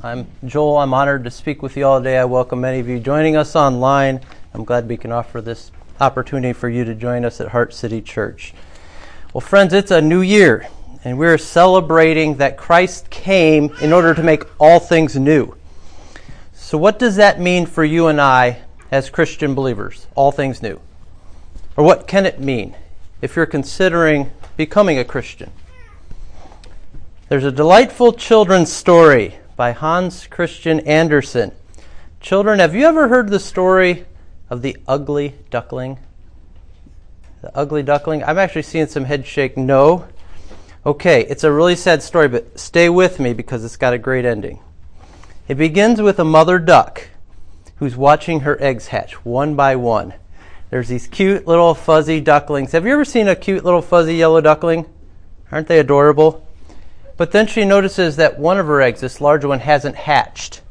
I'm Joel. I'm honored to speak with you all today. I welcome many of you joining us online. I'm glad we can offer this opportunity for you to join us at Heart City Church. Well, friends, it's a new year, and we're celebrating that Christ came in order to make all things new. So, what does that mean for you and I as Christian believers? All things new. Or what can it mean if you're considering becoming a Christian? There's a delightful children's story by Hans Christian Andersen. Children, have you ever heard the story of the ugly duckling? The ugly duckling? I'm actually seeing some head shake no. Okay, it's a really sad story, but stay with me because it's got a great ending. It begins with a mother duck who's watching her eggs hatch one by one. There's these cute little fuzzy ducklings. Have you ever seen a cute little fuzzy yellow duckling? Aren't they adorable? But then she notices that one of her eggs, this larger one, hasn't hatched.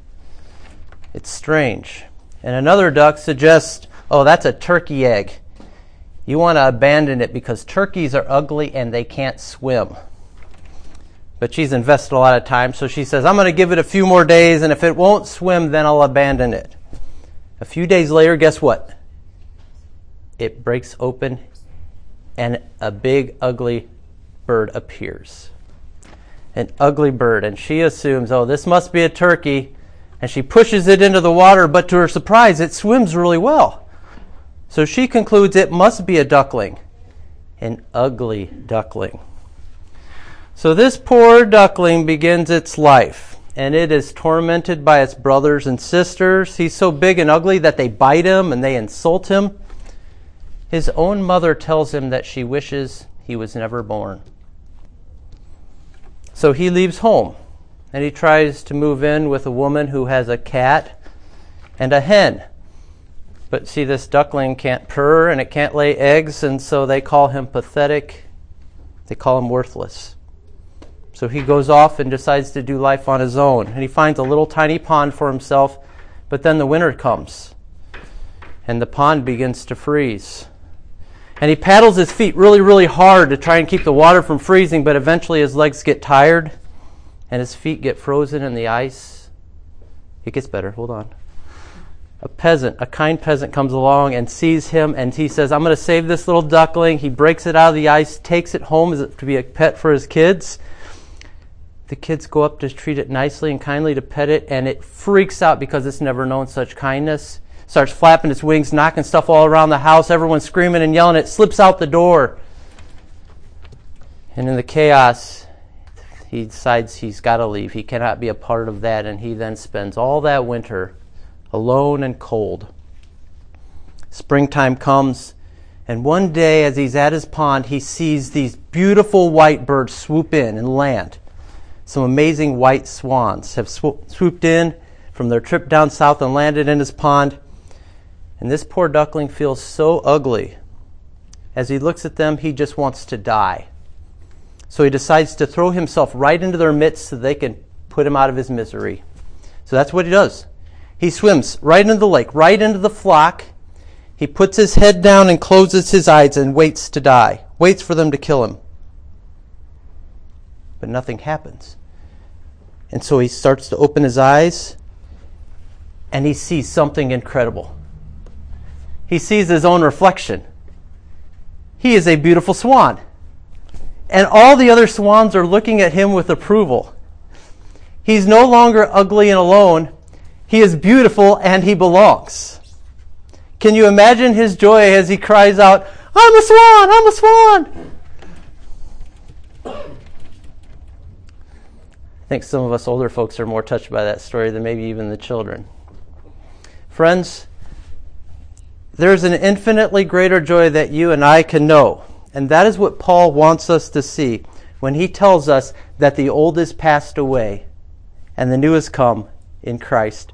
It's strange. And another duck suggests, oh, that's a turkey egg. You want to abandon it because turkeys are ugly and they can't swim. But she's invested a lot of time, so she says, I'm going to give it a few more days, and if it won't swim, then I'll abandon it. A few days later, guess what? It breaks open, and a big, ugly bird appears an ugly bird, and she assumes, oh, this must be a turkey, and she pushes it into the water, but to her surprise, it swims really well. So she concludes it must be a duckling, an ugly duckling. So this poor duckling begins its life, and it is tormented by its brothers and sisters. He's so big and ugly that they bite him and they insult him. His own mother tells him that she wishes he was never born. So he leaves home and he tries to move in with a woman who has a cat and a hen. But see, this duckling can't purr and it can't lay eggs, and so they call him pathetic. They call him worthless. So he goes off and decides to do life on his own. And he finds a little tiny pond for himself, but then the winter comes and the pond begins to freeze. And he paddles his feet really, really hard to try and keep the water from freezing, but eventually his legs get tired and his feet get frozen in the ice. It gets better. Hold on. A peasant, a kind peasant, comes along and sees him and he says, I'm going to save this little duckling. He breaks it out of the ice, takes it home to be a pet for his kids. The kids go up to treat it nicely and kindly to pet it, and it freaks out because it's never known such kindness starts flapping its wings, knocking stuff all around the house. Everyone's screaming and yelling. It slips out the door. And in the chaos, he decides he's got to leave. He cannot be a part of that. And he then spends all that winter alone and cold. Springtime comes. And one day, as he's at his pond, he sees these beautiful white birds swoop in and land. Some amazing white swans have swooped in from their trip down south and landed in his pond. And this poor duckling feels so ugly. As he looks at them, he just wants to die. So he decides to throw himself right into their midst so they can put him out of his misery. So that's what he does. He swims right into the lake, right into the flock. He puts his head down and closes his eyes and waits to die, waits for them to kill him. But nothing happens. And so he starts to open his eyes and he sees something incredible he sees his own reflection. He is a beautiful swan. And all the other swans are looking at him with approval. He's no longer ugly and alone. He is beautiful and he belongs. Can you imagine his joy as he cries out, I'm a swan! I'm a swan! I think some of us older folks are more touched by that story than maybe even the children. Friends, there's an infinitely greater joy that you and I can know. And that is what Paul wants us to see when he tells us that the old is passed away and the new has come in Christ.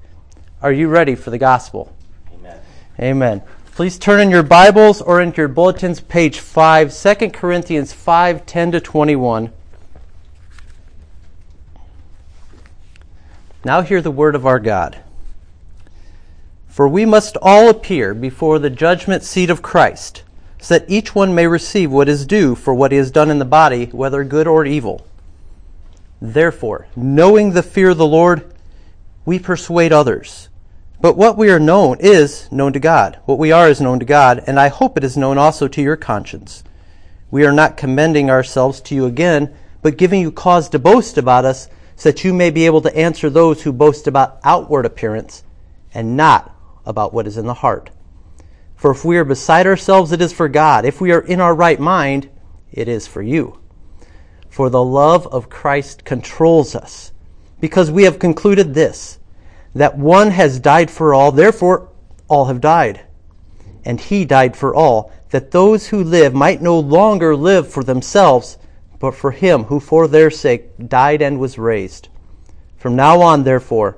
Are you ready for the gospel? Amen. Amen. Please turn in your Bibles or into your bulletins, page 5, 2 Corinthians 5 10 to 21. Now hear the word of our God. For we must all appear before the judgment seat of Christ, so that each one may receive what is due for what he has done in the body, whether good or evil. Therefore, knowing the fear of the Lord, we persuade others. But what we are known is known to God. What we are is known to God, and I hope it is known also to your conscience. We are not commending ourselves to you again, but giving you cause to boast about us, so that you may be able to answer those who boast about outward appearance and not about what is in the heart. For if we are beside ourselves, it is for God. If we are in our right mind, it is for you. For the love of Christ controls us, because we have concluded this that one has died for all, therefore all have died. And he died for all, that those who live might no longer live for themselves, but for him who for their sake died and was raised. From now on, therefore,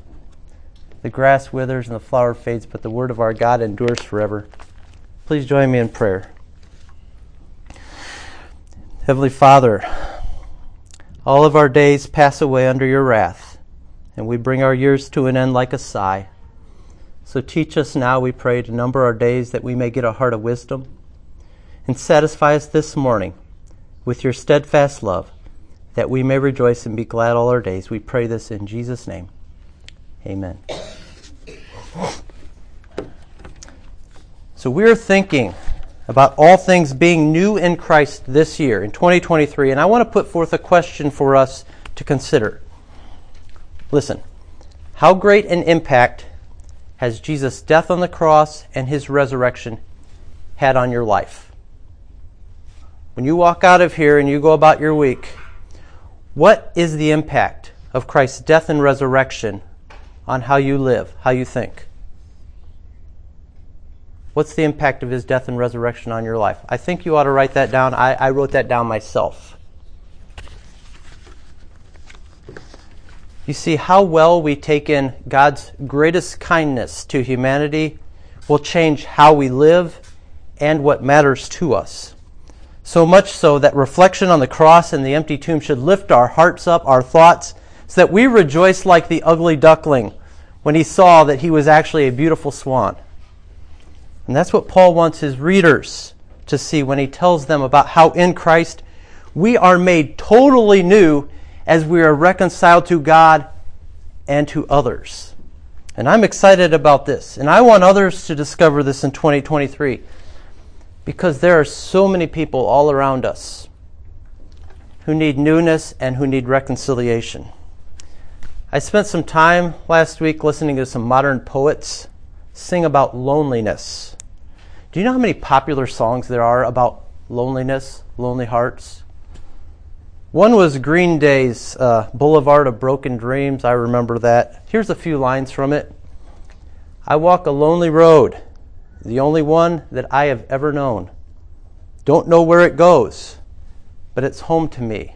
The grass withers and the flower fades, but the word of our God endures forever. Please join me in prayer. Heavenly Father, all of our days pass away under your wrath and we bring our years to an end like a sigh. So teach us now, we pray, to number our days that we may get a heart of wisdom, and satisfy us this morning with your steadfast love, that we may rejoice and be glad all our days. We pray this in Jesus' name. Amen. So we're thinking about all things being new in Christ this year, in 2023, and I want to put forth a question for us to consider. Listen, how great an impact has Jesus' death on the cross and his resurrection had on your life? When you walk out of here and you go about your week, what is the impact of Christ's death and resurrection on how you live, how you think? What's the impact of his death and resurrection on your life? I think you ought to write that down. I, I wrote that down myself. You see, how well we take in God's greatest kindness to humanity will change how we live and what matters to us. So much so that reflection on the cross and the empty tomb should lift our hearts up, our thoughts, so that we rejoice like the ugly duckling when he saw that he was actually a beautiful swan. And that's what Paul wants his readers to see when he tells them about how in Christ we are made totally new as we are reconciled to God and to others. And I'm excited about this. And I want others to discover this in 2023 because there are so many people all around us who need newness and who need reconciliation. I spent some time last week listening to some modern poets sing about loneliness. Do you know how many popular songs there are about loneliness, lonely hearts? One was Green Day's uh, Boulevard of Broken Dreams. I remember that. Here's a few lines from it I walk a lonely road, the only one that I have ever known. Don't know where it goes, but it's home to me.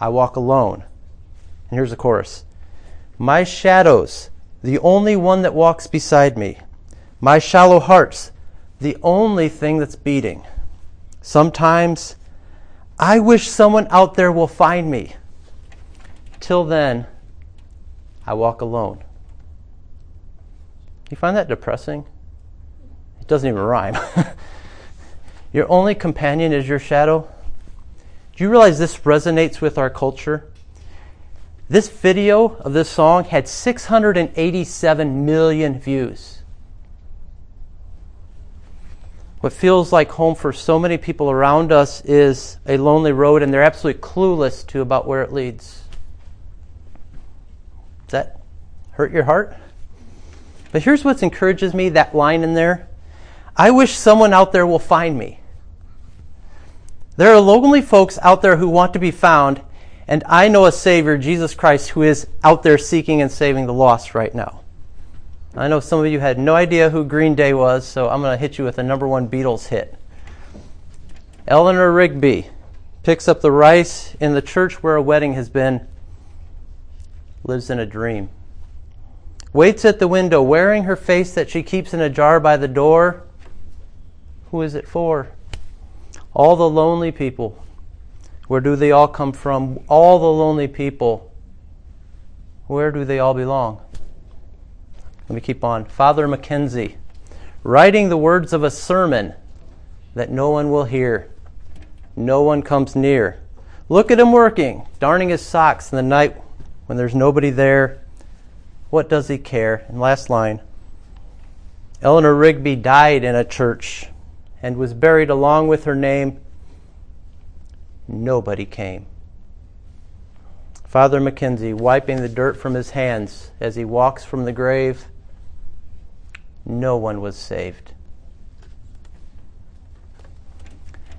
I walk alone. And here's the chorus My shadows, the only one that walks beside me. My shallow heart's the only thing that's beating. Sometimes I wish someone out there will find me. Till then, I walk alone. You find that depressing? It doesn't even rhyme. your only companion is your shadow. Do you realize this resonates with our culture? This video of this song had 687 million views. What feels like home for so many people around us is a lonely road, and they're absolutely clueless to about where it leads. Does that hurt your heart? But here's what encourages me that line in there. I wish someone out there will find me. There are lonely folks out there who want to be found, and I know a Savior, Jesus Christ, who is out there seeking and saving the lost right now. I know some of you had no idea who Green Day was, so I'm going to hit you with a number one Beatles hit. Eleanor Rigby picks up the rice in the church where a wedding has been, lives in a dream. Waits at the window, wearing her face that she keeps in a jar by the door. Who is it for? All the lonely people. Where do they all come from? All the lonely people. Where do they all belong? Let me keep on. Father McKenzie, writing the words of a sermon that no one will hear. No one comes near. Look at him working, darning his socks in the night when there's nobody there. What does he care? And last line Eleanor Rigby died in a church and was buried along with her name. Nobody came. Father McKenzie wiping the dirt from his hands as he walks from the grave no one was saved.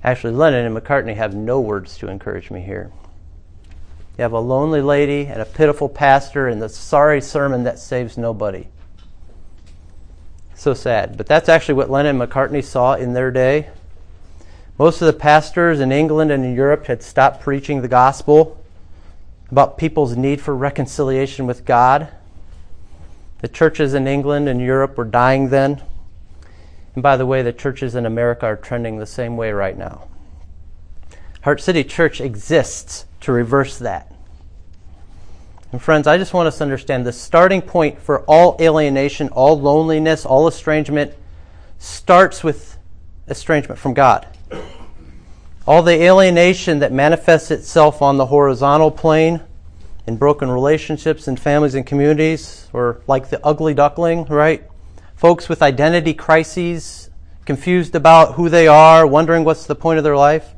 Actually, Lennon and McCartney have no words to encourage me here. You have a lonely lady and a pitiful pastor and the sorry sermon that saves nobody. So sad. But that's actually what Lennon and McCartney saw in their day. Most of the pastors in England and in Europe had stopped preaching the gospel about people's need for reconciliation with God. The churches in England and Europe were dying then. And by the way, the churches in America are trending the same way right now. Heart City Church exists to reverse that. And friends, I just want us to understand the starting point for all alienation, all loneliness, all estrangement starts with estrangement from God. All the alienation that manifests itself on the horizontal plane in broken relationships in families and communities, or like the ugly duckling, right? Folks with identity crises, confused about who they are, wondering what's the point of their life.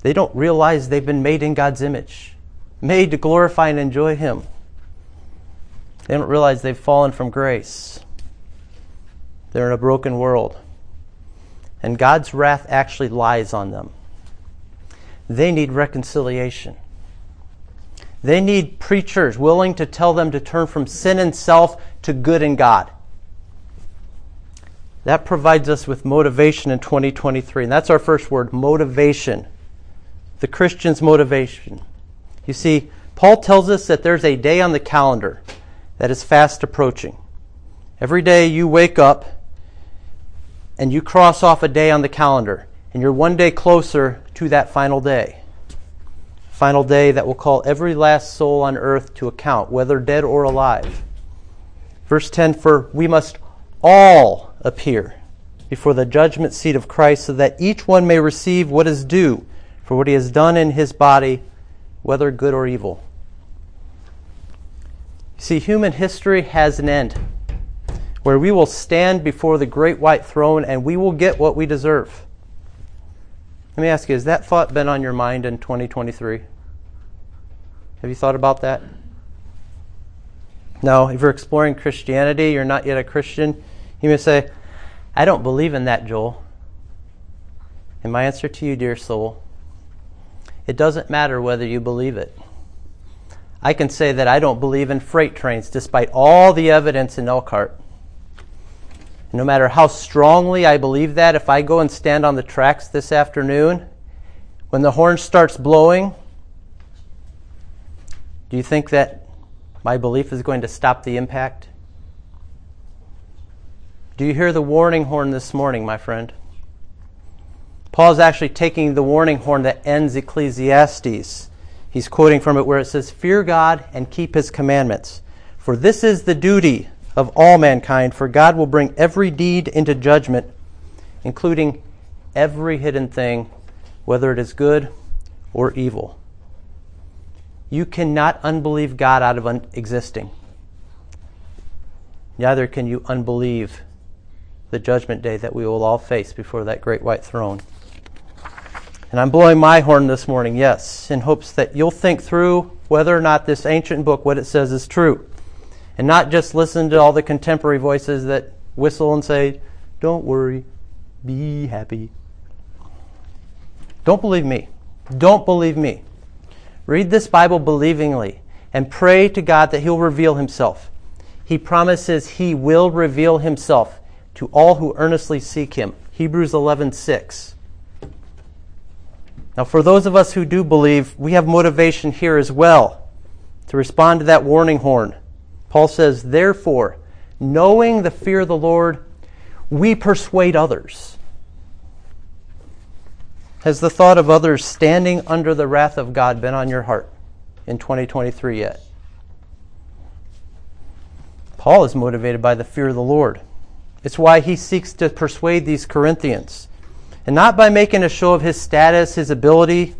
They don't realize they've been made in God's image, made to glorify and enjoy Him. They don't realize they've fallen from grace. They're in a broken world. And God's wrath actually lies on them. They need reconciliation. They need preachers willing to tell them to turn from sin and self to good and God. That provides us with motivation in 2023. And that's our first word motivation. The Christian's motivation. You see, Paul tells us that there's a day on the calendar that is fast approaching. Every day you wake up and you cross off a day on the calendar, and you're one day closer to that final day final day that will call every last soul on earth to account, whether dead or alive. Verse 10 For we must all appear before the judgment seat of Christ, so that each one may receive what is due for what he has done in his body, whether good or evil. See, human history has an end where we will stand before the great white throne and we will get what we deserve. Let me ask you, has that thought been on your mind in 2023? Have you thought about that? No, if you're exploring Christianity, you're not yet a Christian, you may say, I don't believe in that, Joel. And my answer to you, dear soul, it doesn't matter whether you believe it. I can say that I don't believe in freight trains despite all the evidence in Elkhart. No matter how strongly I believe that, if I go and stand on the tracks this afternoon, when the horn starts blowing, do you think that my belief is going to stop the impact? Do you hear the warning horn this morning, my friend? Paul is actually taking the warning horn that ends Ecclesiastes. He's quoting from it where it says, Fear God and keep his commandments, for this is the duty of all mankind, for God will bring every deed into judgment, including every hidden thing, whether it is good or evil. You cannot unbelieve God out of un- existing. Neither can you unbelieve the judgment day that we will all face before that great white throne. And I'm blowing my horn this morning, yes, in hopes that you'll think through whether or not this ancient book, what it says, is true and not just listen to all the contemporary voices that whistle and say, Don't worry, be happy. Don't believe me. Don't believe me. Read this Bible believingly and pray to God that He'll reveal Himself. He promises He will reveal Himself to all who earnestly seek Him. Hebrews 11 6. Now, for those of us who do believe, we have motivation here as well to respond to that warning horn. Paul says, Therefore, knowing the fear of the Lord, we persuade others. Has the thought of others standing under the wrath of God been on your heart in 2023 yet? Paul is motivated by the fear of the Lord. It's why he seeks to persuade these Corinthians. And not by making a show of his status, his ability.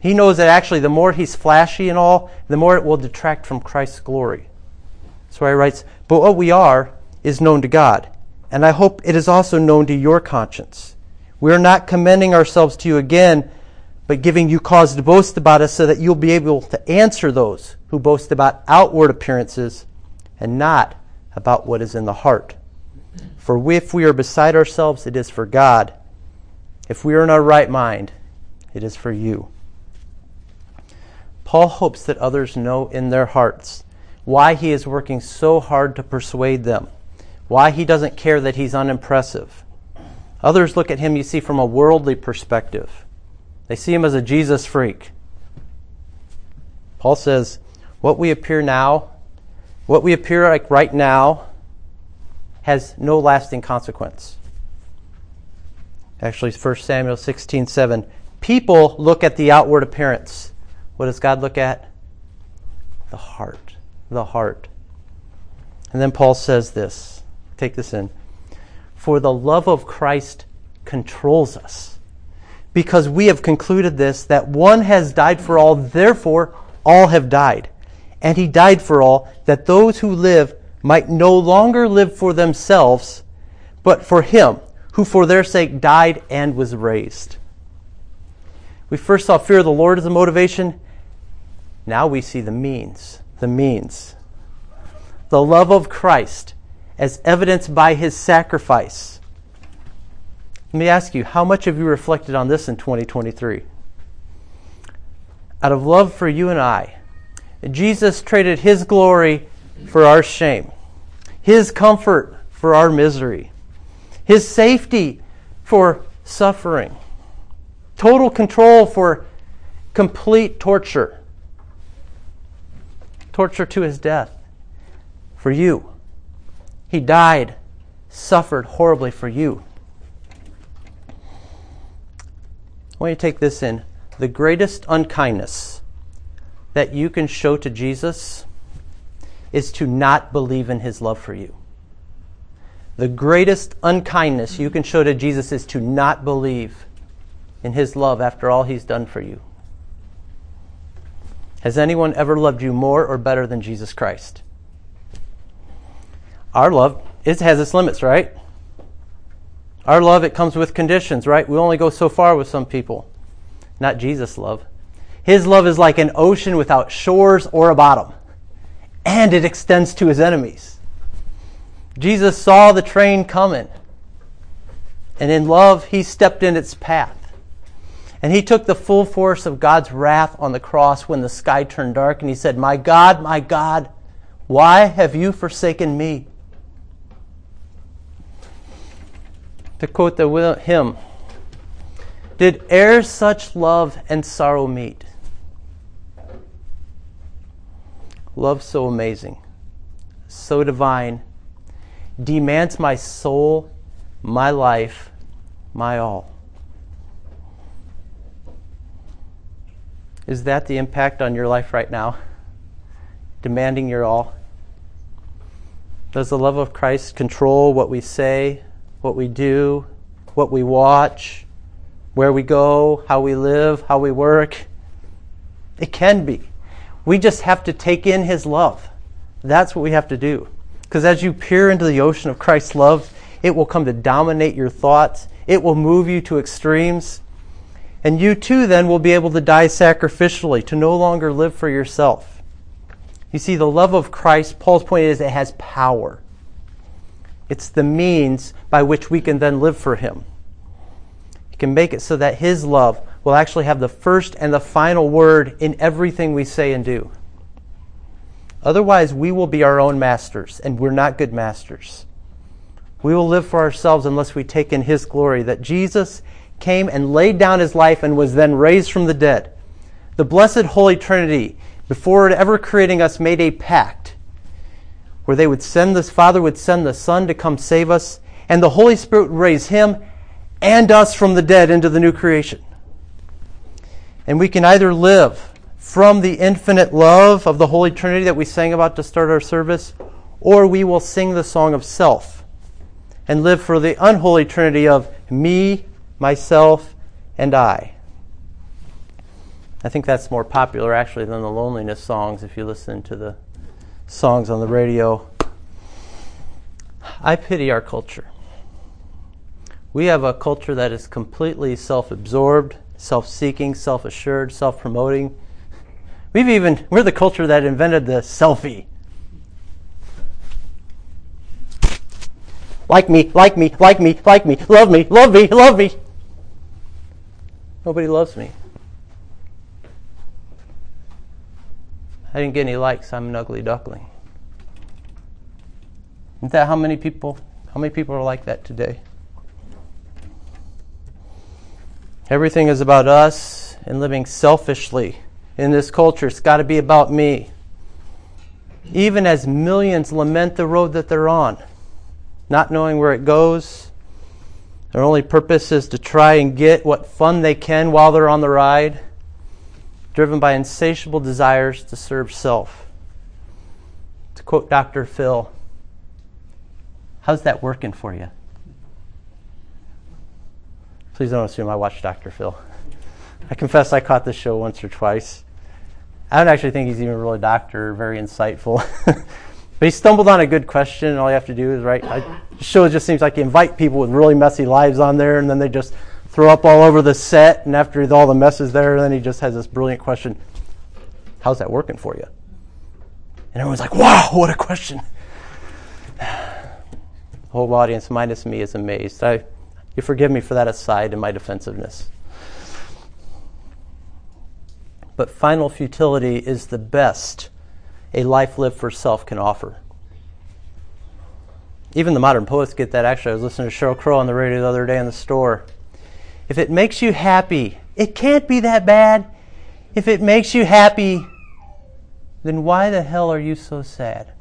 He knows that actually the more he's flashy and all, the more it will detract from Christ's glory. So he writes, But what we are is known to God, and I hope it is also known to your conscience. We are not commending ourselves to you again, but giving you cause to boast about us so that you'll be able to answer those who boast about outward appearances and not about what is in the heart. For if we are beside ourselves, it is for God. If we are in our right mind, it is for you. Paul hopes that others know in their hearts why he is working so hard to persuade them, why he doesn't care that he's unimpressive. Others look at him, you see, from a worldly perspective. They see him as a Jesus freak. Paul says, What we appear now, what we appear like right now, has no lasting consequence. Actually, 1 Samuel 16 7. People look at the outward appearance. What does God look at? The heart. The heart. And then Paul says this. Take this in. For the love of Christ controls us. Because we have concluded this, that one has died for all, therefore all have died. And he died for all, that those who live might no longer live for themselves, but for him who for their sake died and was raised. We first saw fear of the Lord as a motivation. Now we see the means. The means. The love of Christ as evidenced by his sacrifice. Let me ask you, how much have you reflected on this in 2023? Out of love for you and I, Jesus traded his glory for our shame, His comfort for our misery, His safety for suffering, total control for complete torture, torture to His death for you. He died, suffered horribly for you. I want you to take this in. The greatest unkindness that you can show to Jesus is to not believe in his love for you. The greatest unkindness you can show to Jesus is to not believe in his love after all he's done for you. Has anyone ever loved you more or better than Jesus Christ? Our love it has its limits, right? Our love it comes with conditions, right? We only go so far with some people. Not Jesus' love. His love is like an ocean without shores or a bottom and it extends to his enemies. Jesus saw the train coming, and in love, he stepped in its path. And he took the full force of God's wrath on the cross when the sky turned dark, and he said, My God, my God, why have you forsaken me? To quote the hymn, did e'er such love and sorrow meet? Love so amazing, so divine, demands my soul, my life, my all. Is that the impact on your life right now? Demanding your all? Does the love of Christ control what we say, what we do, what we watch, where we go, how we live, how we work? It can be. We just have to take in His love. That's what we have to do. Because as you peer into the ocean of Christ's love, it will come to dominate your thoughts, it will move you to extremes. And you too then will be able to die sacrificially, to no longer live for yourself. You see, the love of Christ, Paul's point is it has power. It's the means by which we can then live for Him. He can make it so that His love will actually have the first and the final word in everything we say and do. Otherwise, we will be our own masters, and we're not good masters. We will live for ourselves unless we take in His glory that Jesus came and laid down His life and was then raised from the dead. The blessed Holy Trinity, before ever creating us, made a pact where they would send this Father would send the Son to come save us, and the Holy Spirit would raise Him and us from the dead into the new creation. And we can either live from the infinite love of the Holy Trinity that we sang about to start our service, or we will sing the song of self and live for the unholy Trinity of me, myself, and I. I think that's more popular actually than the loneliness songs if you listen to the songs on the radio. I pity our culture. We have a culture that is completely self absorbed, self seeking, self assured, self promoting. We've even, we're the culture that invented the selfie. Like me, like me, like me, like me, love me, love me, love me. Nobody loves me. I didn't get any likes. I'm an ugly duckling. Isn't that how many people? How many people are like that today? Everything is about us and living selfishly in this culture. It's got to be about me. Even as millions lament the road that they're on, not knowing where it goes, their only purpose is to try and get what fun they can while they're on the ride, driven by insatiable desires to serve self. To quote Dr. Phil, how's that working for you? Please don't assume I watch Dr. Phil. I confess I caught this show once or twice. I don't actually think he's even really a doctor, very insightful. but he stumbled on a good question, and all you have to do is write. the show just seems like you invite people with really messy lives on there, and then they just throw up all over the set. And after all the mess is there, then he just has this brilliant question How's that working for you? And everyone's like, Wow, what a question. The whole audience, minus me, is amazed. I, you forgive me for that aside in my defensiveness. But final futility is the best a life lived for self can offer. Even the modern poets get that. Actually, I was listening to Sheryl Crow on the radio the other day in the store. If it makes you happy, it can't be that bad. If it makes you happy, then why the hell are you so sad?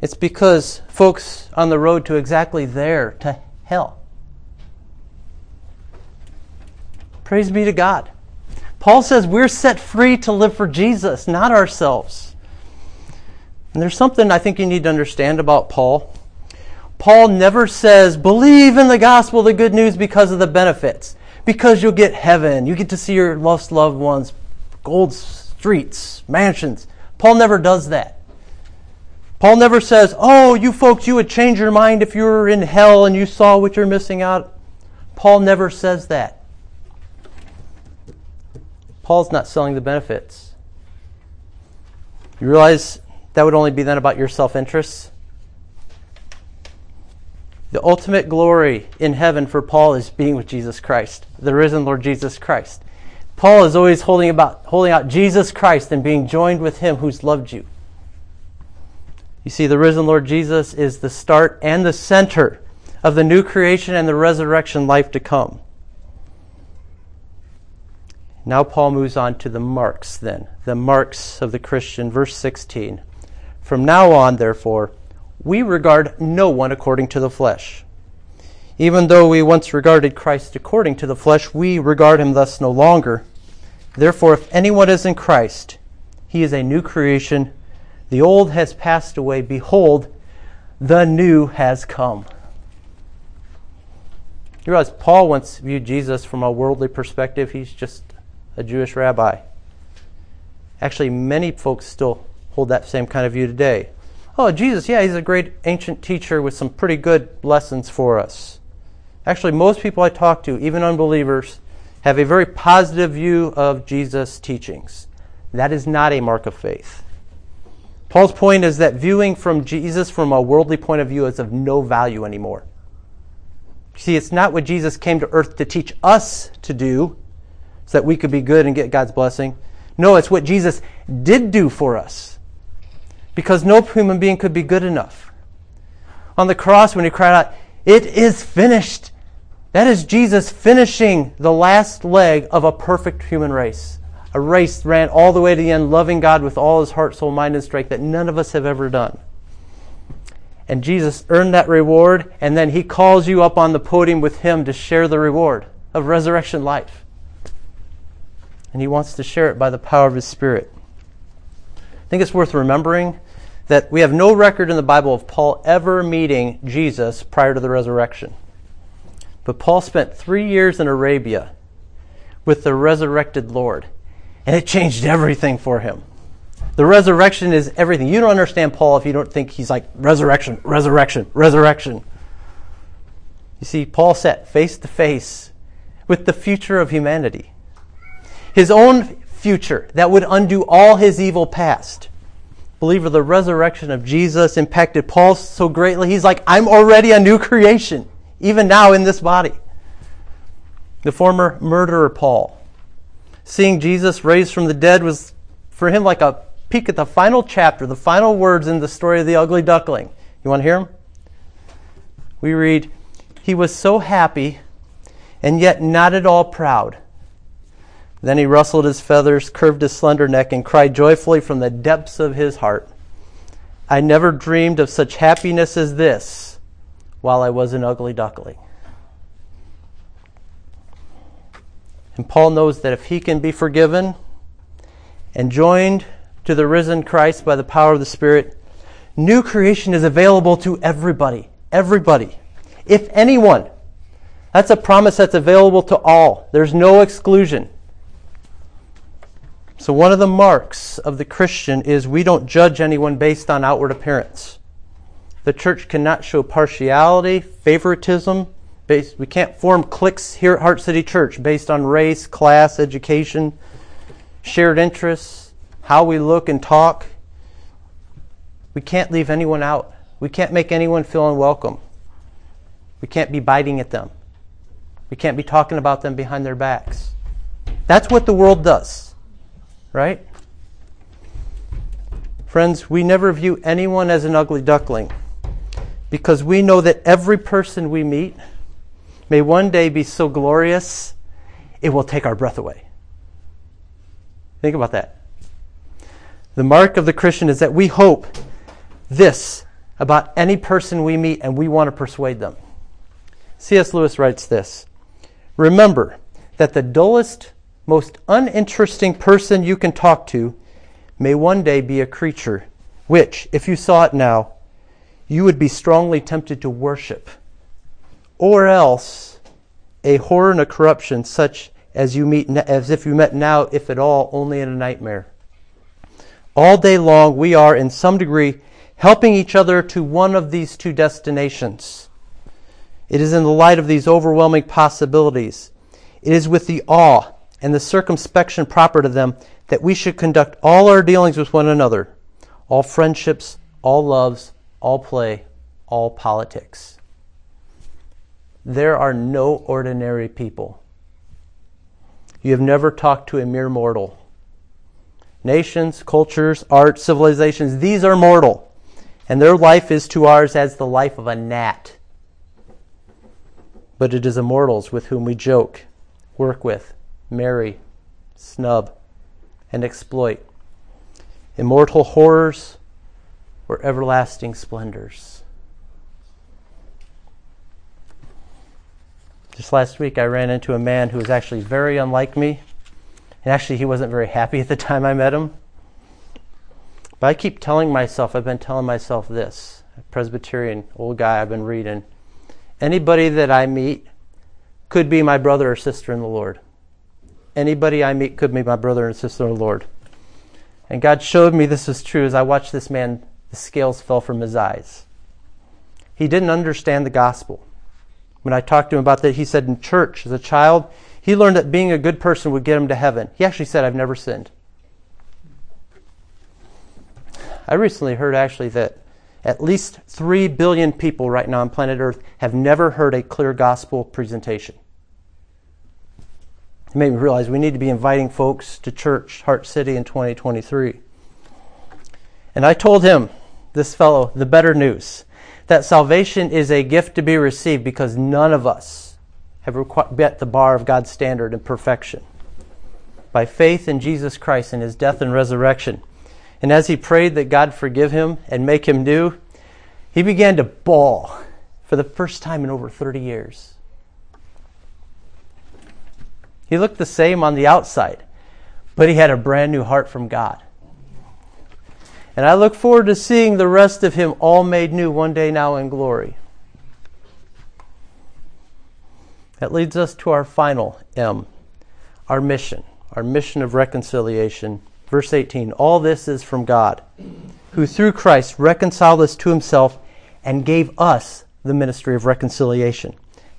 It's because folks on the road to exactly there, to hell. Praise be to God. Paul says we're set free to live for Jesus, not ourselves. And there's something I think you need to understand about Paul. Paul never says, believe in the gospel, the good news, because of the benefits. Because you'll get heaven. You get to see your lost loved ones, gold streets, mansions. Paul never does that. Paul never says, oh, you folks, you would change your mind if you were in hell and you saw what you're missing out. Paul never says that. Paul's not selling the benefits. You realize that would only be then about your self interests? The ultimate glory in heaven for Paul is being with Jesus Christ, the risen Lord Jesus Christ. Paul is always holding about holding out Jesus Christ and being joined with him who's loved you. You see, the risen Lord Jesus is the start and the center of the new creation and the resurrection life to come. Now, Paul moves on to the marks, then, the marks of the Christian. Verse 16. From now on, therefore, we regard no one according to the flesh. Even though we once regarded Christ according to the flesh, we regard him thus no longer. Therefore, if anyone is in Christ, he is a new creation the old has passed away. Behold, the new has come. You realize Paul once viewed Jesus from a worldly perspective. He's just a Jewish rabbi. Actually, many folks still hold that same kind of view today. Oh, Jesus, yeah, he's a great ancient teacher with some pretty good lessons for us. Actually, most people I talk to, even unbelievers, have a very positive view of Jesus' teachings. That is not a mark of faith. Paul's point is that viewing from Jesus from a worldly point of view is of no value anymore. See, it's not what Jesus came to earth to teach us to do so that we could be good and get God's blessing. No, it's what Jesus did do for us. Because no human being could be good enough. On the cross, when he cried out, It is finished, that is Jesus finishing the last leg of a perfect human race. A race ran all the way to the end, loving God with all his heart, soul, mind, and strength that none of us have ever done. And Jesus earned that reward, and then he calls you up on the podium with him to share the reward of resurrection life. And he wants to share it by the power of his Spirit. I think it's worth remembering that we have no record in the Bible of Paul ever meeting Jesus prior to the resurrection. But Paul spent three years in Arabia with the resurrected Lord, and it changed everything for him. The resurrection is everything. You don't understand Paul if you don't think he's like resurrection, resurrection, resurrection. You see, Paul sat face to face with the future of humanity. His own future that would undo all his evil past. Believer, the resurrection of Jesus impacted Paul so greatly, he's like, I'm already a new creation, even now in this body. The former murderer Paul, seeing Jesus raised from the dead was for him like a peek at the final chapter, the final words in the story of the ugly duckling. You want to hear them? We read, He was so happy and yet not at all proud. Then he rustled his feathers, curved his slender neck, and cried joyfully from the depths of his heart, I never dreamed of such happiness as this while I was an ugly duckling. And Paul knows that if he can be forgiven and joined to the risen Christ by the power of the Spirit, new creation is available to everybody. Everybody. If anyone. That's a promise that's available to all. There's no exclusion. So, one of the marks of the Christian is we don't judge anyone based on outward appearance. The church cannot show partiality, favoritism. Based, we can't form cliques here at Heart City Church based on race, class, education, shared interests how we look and talk. We can't leave anyone out. We can't make anyone feel unwelcome. We can't be biting at them. We can't be talking about them behind their backs. That's what the world does, right? Friends, we never view anyone as an ugly duckling because we know that every person we meet may one day be so glorious it will take our breath away. Think about that. The mark of the Christian is that we hope this about any person we meet and we want to persuade them. C.S. Lewis writes this Remember that the dullest, most uninteresting person you can talk to may one day be a creature which, if you saw it now, you would be strongly tempted to worship, or else a horror and a corruption such as you meet as if you met now, if at all, only in a nightmare. All day long, we are, in some degree, helping each other to one of these two destinations. It is in the light of these overwhelming possibilities. It is with the awe and the circumspection proper to them that we should conduct all our dealings with one another, all friendships, all loves, all play, all politics. There are no ordinary people. You have never talked to a mere mortal. Nations, cultures, art, civilizations, these are mortal. And their life is to ours as the life of a gnat. But it is immortals with whom we joke, work with, marry, snub, and exploit. Immortal horrors or everlasting splendors. Just last week, I ran into a man who was actually very unlike me and actually, he wasn't very happy at the time I met him. But I keep telling myself, I've been telling myself this Presbyterian, old guy I've been reading. Anybody that I meet could be my brother or sister in the Lord. Anybody I meet could be my brother and sister in the Lord. And God showed me this was true as I watched this man, the scales fell from his eyes. He didn't understand the gospel. When I talked to him about that, he said in church as a child, he learned that being a good person would get him to heaven. He actually said, I've never sinned. I recently heard actually that at least 3 billion people right now on planet Earth have never heard a clear gospel presentation. It made me realize we need to be inviting folks to church, Heart City, in 2023. And I told him, this fellow, the better news that salvation is a gift to be received because none of us have met the bar of God's standard and perfection. By faith in Jesus Christ and his death and resurrection. And as he prayed that God forgive him and make him new, he began to bawl for the first time in over 30 years. He looked the same on the outside, but he had a brand new heart from God. And I look forward to seeing the rest of him all made new one day now in glory. That leads us to our final M, our mission, our mission of reconciliation. Verse 18 All this is from God, who through Christ reconciled us to himself and gave us the ministry of reconciliation.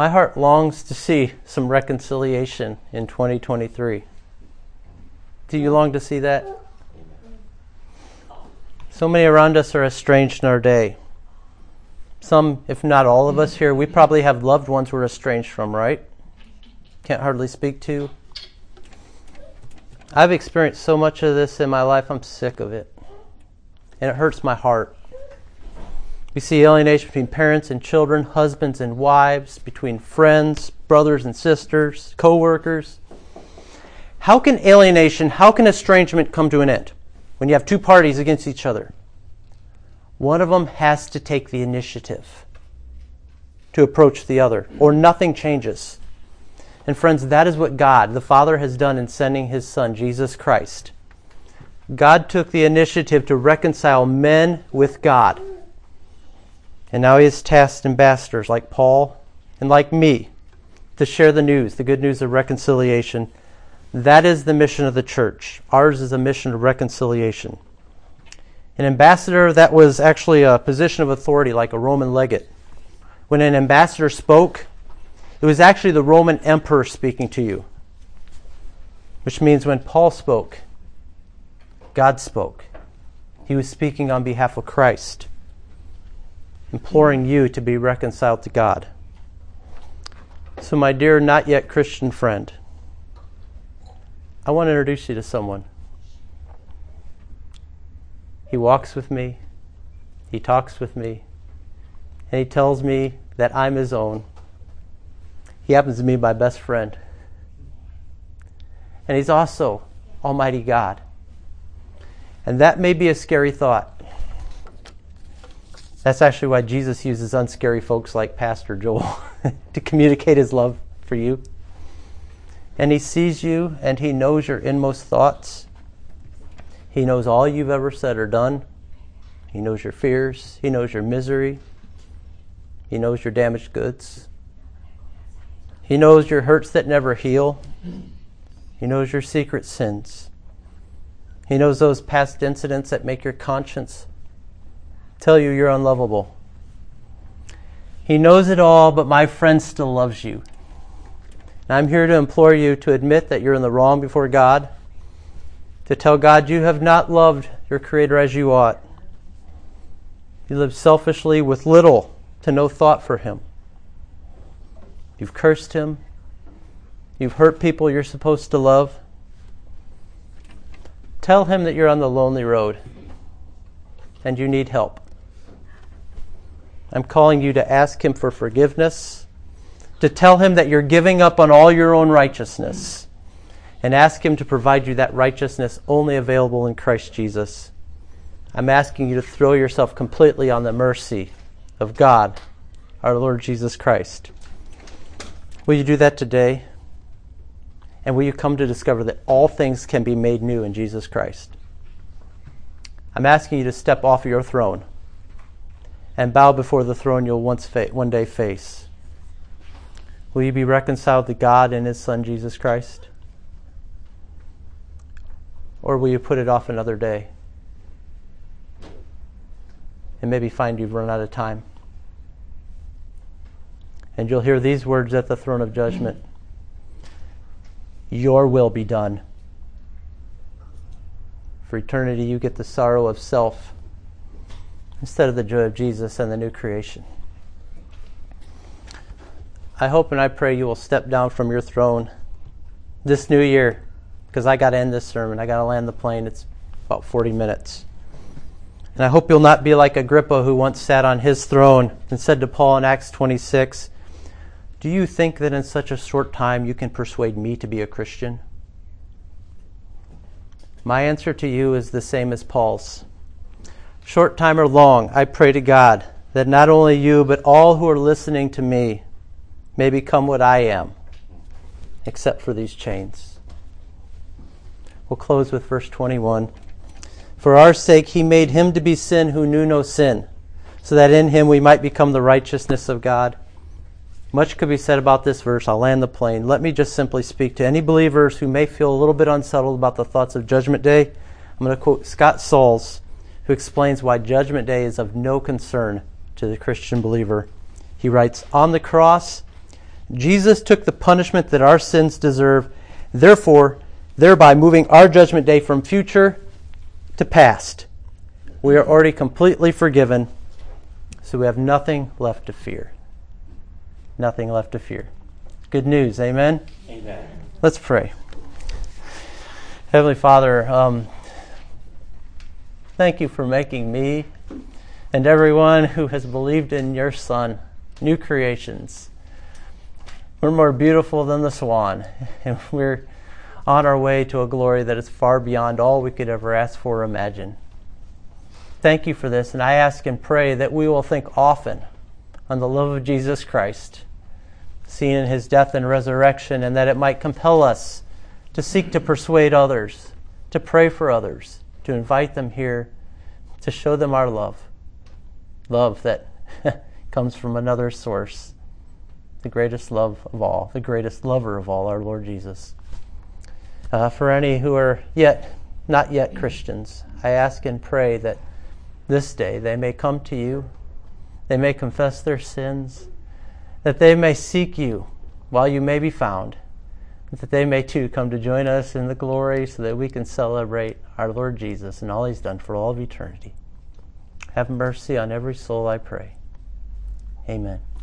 My heart longs to see some reconciliation in 2023. Do you long to see that? So many around us are estranged in our day. Some, if not all of us here, we probably have loved ones we're estranged from, right? Can't hardly speak to. I've experienced so much of this in my life, I'm sick of it. And it hurts my heart. We see alienation between parents and children, husbands and wives, between friends, brothers and sisters, co workers. How can alienation, how can estrangement come to an end? when you have two parties against each other, one of them has to take the initiative to approach the other, or nothing changes. And friends, that is what God, the Father, has done in sending His Son, Jesus Christ. God took the initiative to reconcile men with God. And now He has tasked ambassadors like Paul and like me to share the news, the good news of reconciliation that is the mission of the church. Ours is a mission of reconciliation. An ambassador, that was actually a position of authority, like a Roman legate. When an ambassador spoke, it was actually the Roman emperor speaking to you. Which means when Paul spoke, God spoke. He was speaking on behalf of Christ, imploring you to be reconciled to God. So, my dear not yet Christian friend, I want to introduce you to someone. He walks with me, he talks with me, and he tells me that I'm his own. He happens to be my best friend. And he's also Almighty God. And that may be a scary thought. That's actually why Jesus uses unscary folks like Pastor Joel to communicate his love for you and He sees you and He knows your inmost thoughts. He knows all you've ever said or done. He knows your fears. He knows your misery. He knows your damaged goods. He knows your hurts that never heal. He knows your secret sins. He knows those past incidents that make your conscience tell you you're unlovable. He knows it all, but my friend still loves you. And I'm here to implore you to admit that you're in the wrong before God, to tell God you have not loved your Creator as you ought. You live selfishly with little to no thought for Him. You've cursed Him. You've hurt people you're supposed to love. Tell Him that you're on the lonely road and you need help. I'm calling you to ask Him for forgiveness to tell him that you're giving up on all your own righteousness and ask him to provide you that righteousness only available in Christ Jesus. I'm asking you to throw yourself completely on the mercy of God, our Lord Jesus Christ. Will you do that today? And will you come to discover that all things can be made new in Jesus Christ? I'm asking you to step off your throne and bow before the throne you'll once fa- one day face? Will you be reconciled to God and His Son, Jesus Christ? Or will you put it off another day? And maybe find you've run out of time. And you'll hear these words at the throne of judgment Your will be done. For eternity, you get the sorrow of self instead of the joy of Jesus and the new creation. I hope and I pray you will step down from your throne this new year because I got to end this sermon. I got to land the plane. It's about 40 minutes. And I hope you'll not be like Agrippa who once sat on his throne and said to Paul in Acts 26, Do you think that in such a short time you can persuade me to be a Christian? My answer to you is the same as Paul's. Short time or long, I pray to God that not only you, but all who are listening to me may become what I am, except for these chains. We'll close with verse 21. For our sake, he made him to be sin who knew no sin, so that in him we might become the righteousness of God. Much could be said about this verse. I'll land the plane. Let me just simply speak to any believers who may feel a little bit unsettled about the thoughts of Judgment Day. I'm going to quote Scott Sauls, who explains why Judgment Day is of no concern to the Christian believer. He writes On the cross, Jesus took the punishment that our sins deserve, therefore, thereby moving our Judgment Day from future to past. We are already completely forgiven, so we have nothing left to fear nothing left to fear. Good news, amen? Amen. Let's pray. Heavenly Father, um, thank you for making me and everyone who has believed in your Son new creations. We're more beautiful than the swan, and we're on our way to a glory that is far beyond all we could ever ask for or imagine. Thank you for this, and I ask and pray that we will think often on the love of Jesus Christ seen in his death and resurrection, and that it might compel us to seek to persuade others, to pray for others, to invite them here, to show them our love. Love that comes from another source, the greatest love of all, the greatest lover of all, our Lord Jesus. Uh, for any who are yet not yet Christians, I ask and pray that this day they may come to you, they may confess their sins, that they may seek you while you may be found, that they may too come to join us in the glory so that we can celebrate our Lord Jesus and all he's done for all of eternity. Have mercy on every soul, I pray. Amen.